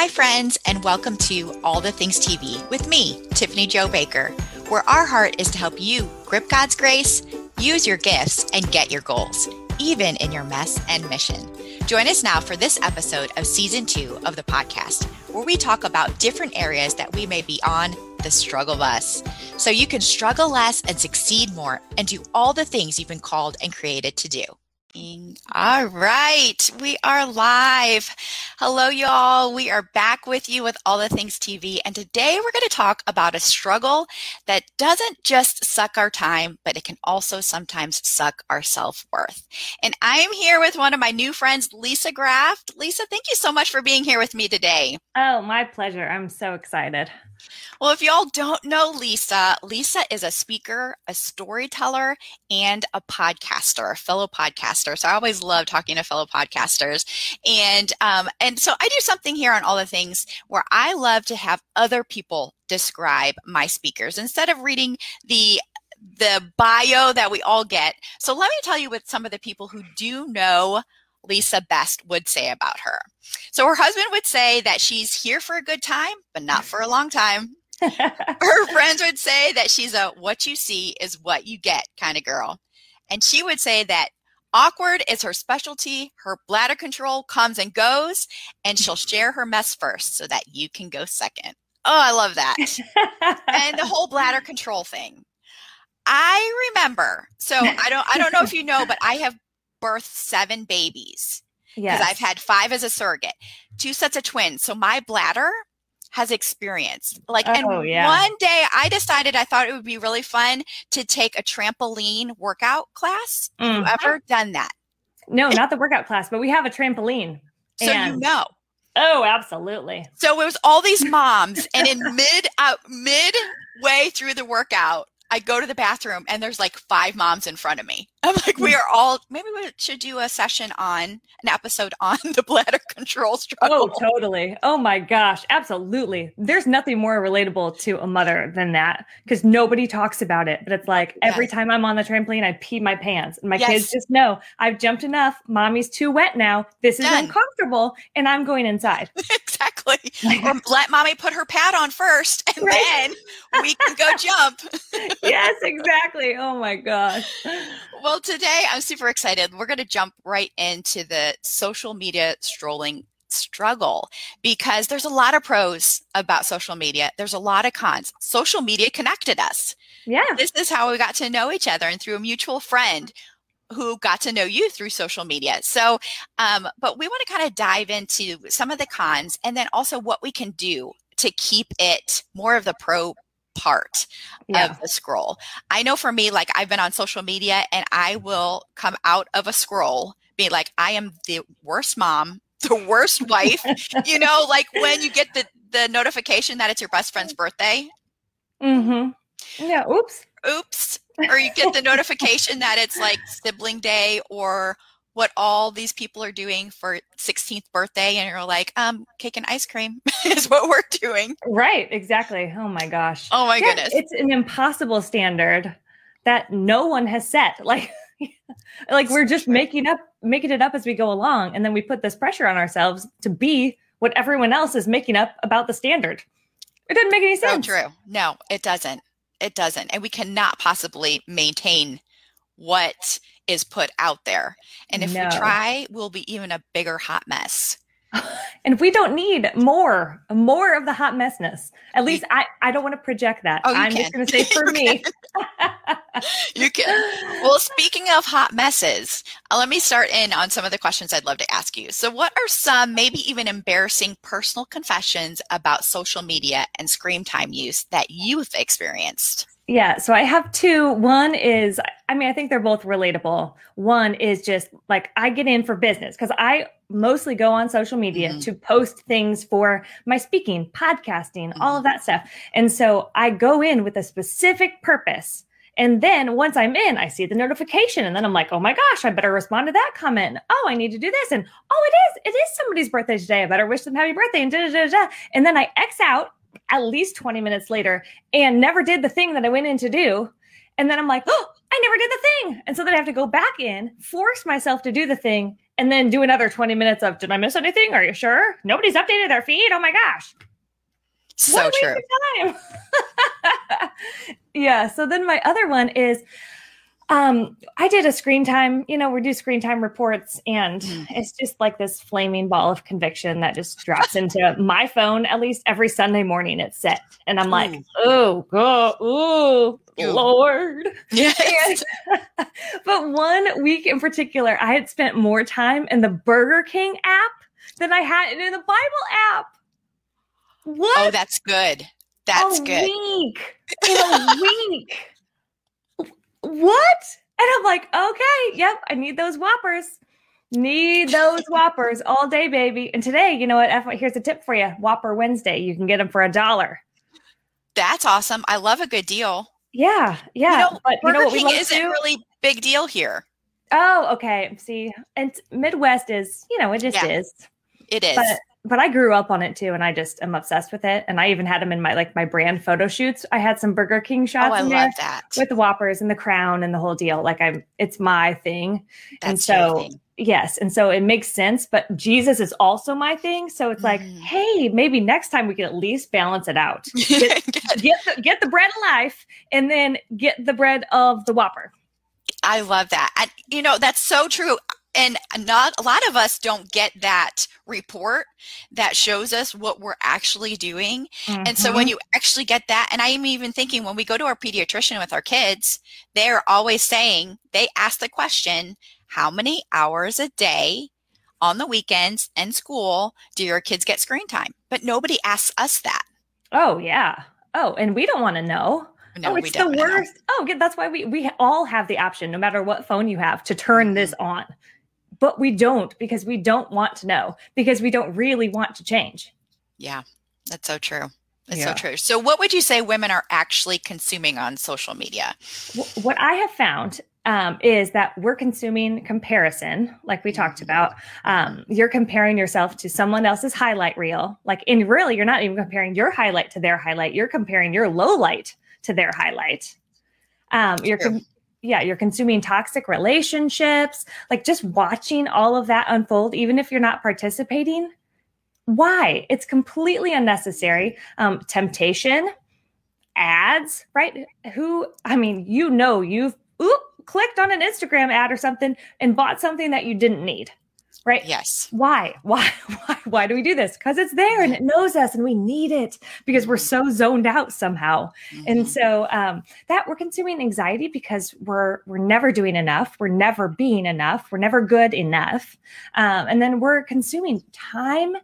Hi, friends, and welcome to All the Things TV with me, Tiffany Jo Baker, where our heart is to help you grip God's grace, use your gifts, and get your goals, even in your mess and mission. Join us now for this episode of season two of the podcast, where we talk about different areas that we may be on the struggle bus, so you can struggle less and succeed more and do all the things you've been called and created to do. All right, we are live. Hello, y'all. We are back with you with All the Things TV, and today we're going to talk about a struggle that doesn't just suck our time, but it can also sometimes suck our self worth. And I'm here with one of my new friends, Lisa Graft. Lisa, thank you so much for being here with me today. Oh, my pleasure. I'm so excited. Well, if y'all don't know Lisa, Lisa is a speaker, a storyteller, and a podcaster, a fellow podcaster. So I always love talking to fellow podcasters. And um, and so I do something here on all the things where I love to have other people describe my speakers instead of reading the the bio that we all get. So let me tell you what some of the people who do know Lisa Best would say about her. So her husband would say that she's here for a good time, but not for a long time. her friends would say that she's a what you see is what you get kind of girl. And she would say that awkward is her specialty. Her bladder control comes and goes, and she'll share her mess first so that you can go second. Oh, I love that. and the whole bladder control thing. I remember. So I don't I don't know if you know, but I have birthed seven babies. Because yes. I've had five as a surrogate, two sets of twins. So my bladder has experienced. Like, oh, and yeah. one day I decided I thought it would be really fun to take a trampoline workout class. Mm-hmm. Have you ever done that? No, not the workout class, but we have a trampoline. So and- you know. Oh, absolutely. So it was all these moms, and in mid uh, midway through the workout, I go to the bathroom and there's like five moms in front of me. I'm like, we hmm. are all, maybe we should do a session on an episode on the bladder control struggle. Oh, totally. Oh my gosh. Absolutely. There's nothing more relatable to a mother than that because nobody talks about it. But it's like yes. every time I'm on the trampoline, I pee my pants. And my yes. kids just know I've jumped enough. Mommy's too wet now. This is Done. uncomfortable. And I'm going inside. exactly. or let mommy put her pad on first and right. then we can go jump. yes, exactly. Oh my gosh. Well, today I'm super excited. We're going to jump right into the social media strolling struggle because there's a lot of pros about social media. There's a lot of cons. Social media connected us. Yeah. This is how we got to know each other and through a mutual friend who got to know you through social media. So, um, but we want to kind of dive into some of the cons and then also what we can do to keep it more of the pro part yeah. of the scroll. I know for me, like I've been on social media and I will come out of a scroll, be like, I am the worst mom, the worst wife. you know, like when you get the, the notification that it's your best friend's birthday. Mm-hmm. Yeah. Oops. Oops. Or you get the notification that it's like sibling day or what all these people are doing for 16th birthday and you're like um cake and ice cream is what we're doing. Right exactly. Oh my gosh. Oh my yeah, goodness. it's an impossible standard that no one has set. Like like we're just making up making it up as we go along and then we put this pressure on ourselves to be what everyone else is making up about the standard. It doesn't make any sense. so true. No it doesn't it doesn't and we cannot possibly maintain what is put out there. And if no. we try, we'll be even a bigger hot mess. and we don't need more, more of the hot messness. At least I, I don't want to project that. Oh, I'm can. just going to say for me. you can. Well, speaking of hot messes, uh, let me start in on some of the questions I'd love to ask you. So, what are some, maybe even embarrassing personal confessions about social media and screen time use that you've experienced? Yeah, so I have two. One is, I mean, I think they're both relatable. One is just like I get in for business because I mostly go on social media mm-hmm. to post things for my speaking, podcasting, mm-hmm. all of that stuff. And so I go in with a specific purpose. And then once I'm in, I see the notification and then I'm like, oh my gosh, I better respond to that comment. Oh, I need to do this. And oh, it is, it is somebody's birthday today. I better wish them happy birthday and da da da da. And then I X out at least 20 minutes later and never did the thing that I went in to do. And then I'm like, oh, I never did the thing. And so then I have to go back in, force myself to do the thing, and then do another 20 minutes of did I miss anything? Are you sure? Nobody's updated their feed. Oh my gosh. So true. yeah. So then my other one is um, I did a screen time, you know, we do screen time reports, and mm. it's just like this flaming ball of conviction that just drops into my phone at least every Sunday morning. It's set, and I'm like, oh, God, oh, Lord. Yes. but one week in particular, I had spent more time in the Burger King app than I had in the Bible app. What? Oh, that's good. That's a good. Week in a week what? And I'm like, okay, yep, I need those whoppers. Need those whoppers all day, baby. And today, you know what? Here's a tip for you Whopper Wednesday. You can get them for a dollar. That's awesome. I love a good deal. Yeah, yeah. You know, but Burger you know what King we isn't really big deal here. Oh, okay. See, and Midwest is, you know, it just yeah, is. It is. But but I grew up on it too, and I just am obsessed with it. And I even had them in my like my brand photo shoots. I had some Burger King shots. Oh, I love that with the Whoppers and the crown and the whole deal. Like I'm, it's my thing. That's and so thing. yes, and so it makes sense. But Jesus is also my thing. So it's like, mm. hey, maybe next time we can at least balance it out. Get, get, the, get the bread of life, and then get the bread of the Whopper. I love that. And you know, that's so true and not a lot of us don't get that report that shows us what we're actually doing mm-hmm. and so when mm-hmm. you actually get that and i'm even thinking when we go to our pediatrician with our kids they're always saying they ask the question how many hours a day on the weekends and school do your kids get screen time but nobody asks us that oh yeah oh and we don't want to know no, oh, it's the worst. Know. Oh, that's why we we all have the option, no matter what phone you have, to turn this mm-hmm. on but we don't because we don't want to know because we don't really want to change. Yeah, that's so true. It's yeah. so true. So, what would you say women are actually consuming on social media? What I have found um, is that we're consuming comparison, like we talked mm-hmm. about. Um, you're comparing yourself to someone else's highlight reel. Like, in really, you're not even comparing your highlight to their highlight. You're comparing your low light to their highlight. Um, you're com- yeah, you're consuming toxic relationships, like just watching all of that unfold, even if you're not participating. Why? It's completely unnecessary. Um, temptation, ads, right? Who, I mean, you know, you've oop, clicked on an Instagram ad or something and bought something that you didn't need right? Yes. Why? Why? Why? Why do we do this? Because it's there and it knows us, and we need it because we're so zoned out somehow. Mm-hmm. And so um, that we're consuming anxiety because we're we're never doing enough, we're never being enough, we're never good enough, um, and then we're consuming time.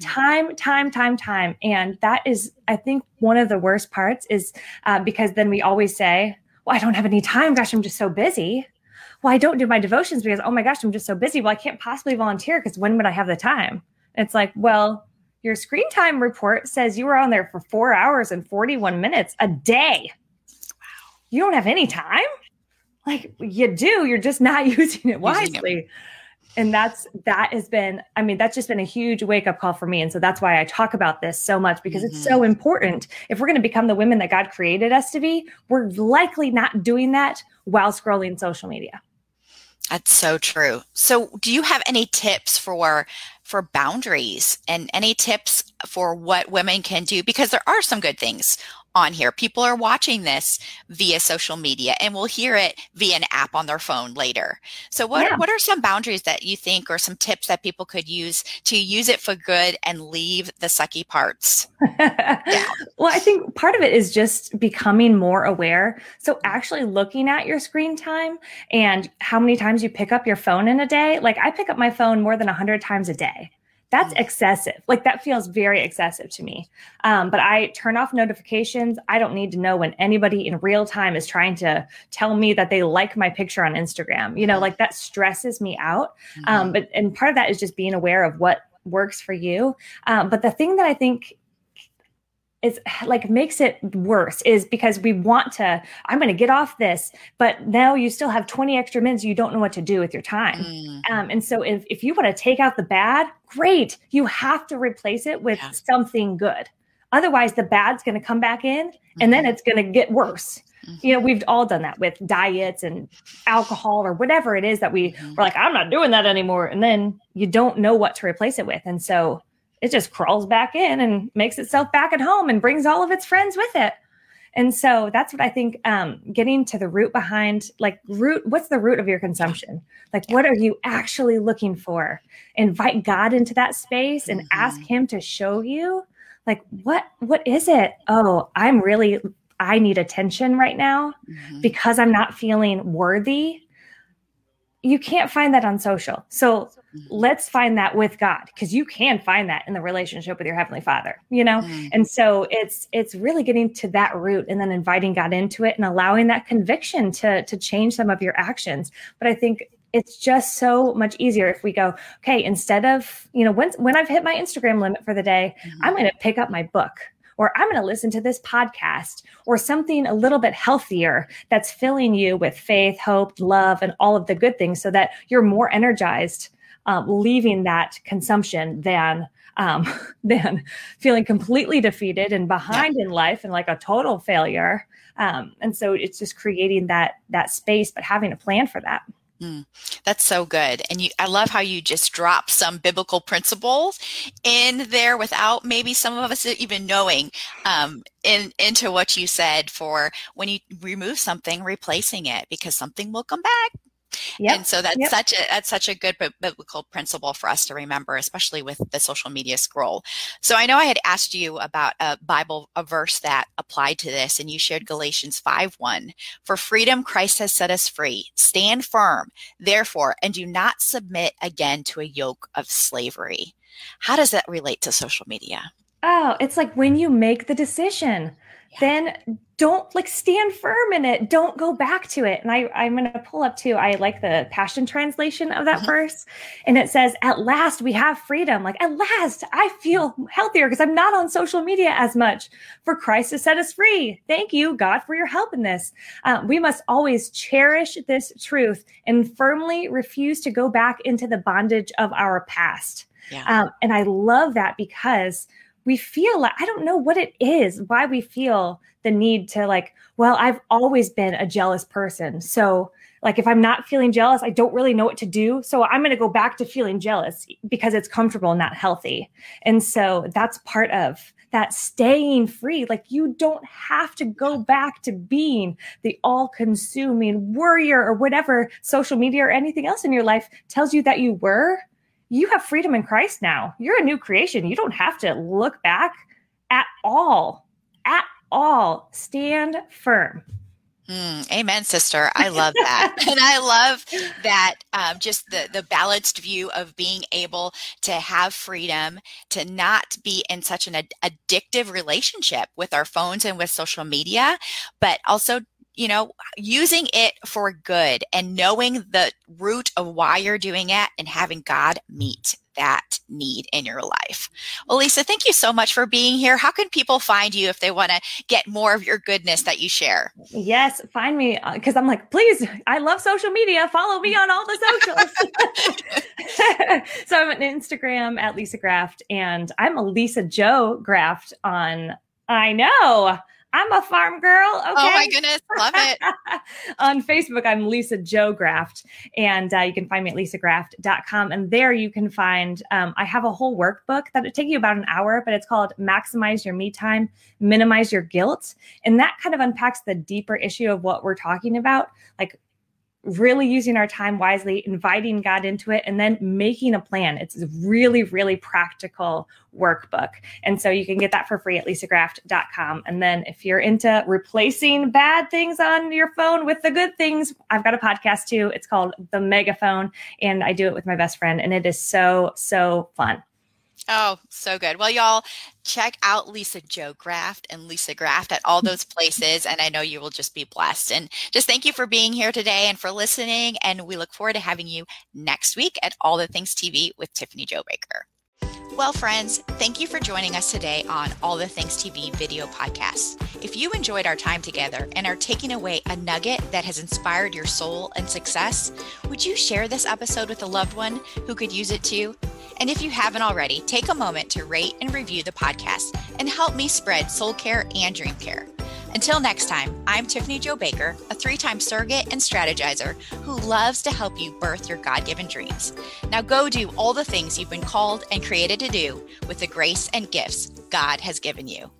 Time, time, time, time. And that is, I think, one of the worst parts is uh, because then we always say, Well, I don't have any time. Gosh, I'm just so busy well, I don't do my devotions because, oh my gosh, I'm just so busy. Well, I can't possibly volunteer because when would I have the time? It's like, well, your screen time report says you were on there for four hours and 41 minutes a day. Wow. You don't have any time? Like you do, you're just not using it wisely. Using it. And that's that has been, I mean, that's just been a huge wake up call for me. And so that's why I talk about this so much because mm-hmm. it's so important. If we're going to become the women that God created us to be, we're likely not doing that while scrolling social media. That's so true. So, do you have any tips for for boundaries and any tips for what women can do because there are some good things on here. People are watching this via social media and will hear it via an app on their phone later. So what yeah. what are some boundaries that you think or some tips that people could use to use it for good and leave the sucky parts? yeah. Well, I think part of it is just becoming more aware. So actually looking at your screen time and how many times you pick up your phone in a day. Like I pick up my phone more than 100 times a day that's mm. excessive. Like that feels very excessive to me. Um, but I turn off notifications. I don't need to know when anybody in real time is trying to tell me that they like my picture on Instagram. You know, like that stresses me out. Mm-hmm. Um, but and part of that is just being aware of what works for you. Um, but the thing that I think is like makes it worse is because we want to i'm going to get off this but now you still have 20 extra minutes you don't know what to do with your time mm. um, and so if, if you want to take out the bad great you have to replace it with yeah. something good Otherwise, the bad's going to come back in and then mm-hmm. it's going to get worse. Mm-hmm. You know, we've all done that with diets and alcohol or whatever it is that we mm-hmm. we're like, I'm not doing that anymore. And then you don't know what to replace it with. And so it just crawls back in and makes itself back at home and brings all of its friends with it. And so that's what I think um, getting to the root behind like root, what's the root of your consumption? Like, what are you actually looking for? Invite God into that space and mm-hmm. ask Him to show you like what what is it oh i'm really i need attention right now mm-hmm. because i'm not feeling worthy you can't find that on social so mm-hmm. let's find that with god because you can find that in the relationship with your heavenly father you know mm-hmm. and so it's it's really getting to that root and then inviting god into it and allowing that conviction to to change some of your actions but i think it's just so much easier if we go okay instead of you know when when i've hit my instagram limit for the day mm-hmm. i'm going to pick up my book or i'm going to listen to this podcast or something a little bit healthier that's filling you with faith hope love and all of the good things so that you're more energized um, leaving that consumption than um, than feeling completely defeated and behind in life and like a total failure. Um, and so it's just creating that that space but having a plan for that Mm, that's so good. And you, I love how you just drop some biblical principles in there without maybe some of us even knowing um, in, into what you said for when you remove something, replacing it because something will come back Yep. And so that's yep. such a that's such a good biblical principle for us to remember, especially with the social media scroll. So I know I had asked you about a Bible a verse that applied to this, and you shared Galatians 5 1. For freedom Christ has set us free. Stand firm, therefore, and do not submit again to a yoke of slavery. How does that relate to social media? Oh, it's like when you make the decision then don't like stand firm in it. Don't go back to it. And I, I'm going to pull up too. I like the Passion Translation of that mm-hmm. verse. And it says, At last we have freedom. Like, at last I feel healthier because I'm not on social media as much. For Christ to set us free. Thank you, God, for your help in this. Uh, we must always cherish this truth and firmly refuse to go back into the bondage of our past. Yeah. Um, and I love that because we feel like I don't know what it is, why we feel the need to like, well, I've always been a jealous person. So like if I'm not feeling jealous, I don't really know what to do. So I'm going to go back to feeling jealous because it's comfortable and not healthy. And so that's part of that staying free. Like you don't have to go back to being the all consuming worrier or whatever social media or anything else in your life tells you that you were you have freedom in Christ now. You're a new creation. You don't have to look back at all. At all. Stand firm. Mm, amen, sister. I love that, and I love that um, just the the balanced view of being able to have freedom, to not be in such an ad- addictive relationship with our phones and with social media, but also you know, using it for good and knowing the root of why you're doing it and having God meet that need in your life. Well, Lisa, thank you so much for being here. How can people find you if they want to get more of your goodness that you share? Yes, find me because uh, I'm like, please, I love social media. Follow me on all the socials. so I'm on Instagram at Lisa Graft and I'm a Lisa Joe Graft on, I know. I'm a farm girl. Okay. Oh my goodness. Love it. On Facebook, I'm Lisa Joe Graft. And uh, you can find me at lisagraft.com. And there you can find, um, I have a whole workbook that would take you about an hour, but it's called Maximize Your Me Time, Minimize Your Guilt. And that kind of unpacks the deeper issue of what we're talking about. Like, really using our time wisely, inviting God into it, and then making a plan. It's a really, really practical workbook. And so you can get that for free at lisagraft.com. And then if you're into replacing bad things on your phone with the good things, I've got a podcast too. It's called The Megaphone, and I do it with my best friend, and it is so, so fun. Oh, so good. Well, y'all check out Lisa Joe Graft and Lisa Graft at all those places. And I know you will just be blessed. And just thank you for being here today and for listening. And we look forward to having you next week at All the Things TV with Tiffany Jo Baker. Well, friends, thank you for joining us today on All the Things TV video podcast. If you enjoyed our time together and are taking away a nugget that has inspired your soul and success, would you share this episode with a loved one who could use it too? And if you haven't already, take a moment to rate and review the podcast and help me spread soul care and dream care. Until next time, I'm Tiffany Jo Baker, a three time surrogate and strategizer who loves to help you birth your God given dreams. Now go do all the things you've been called and created to do with the grace and gifts God has given you.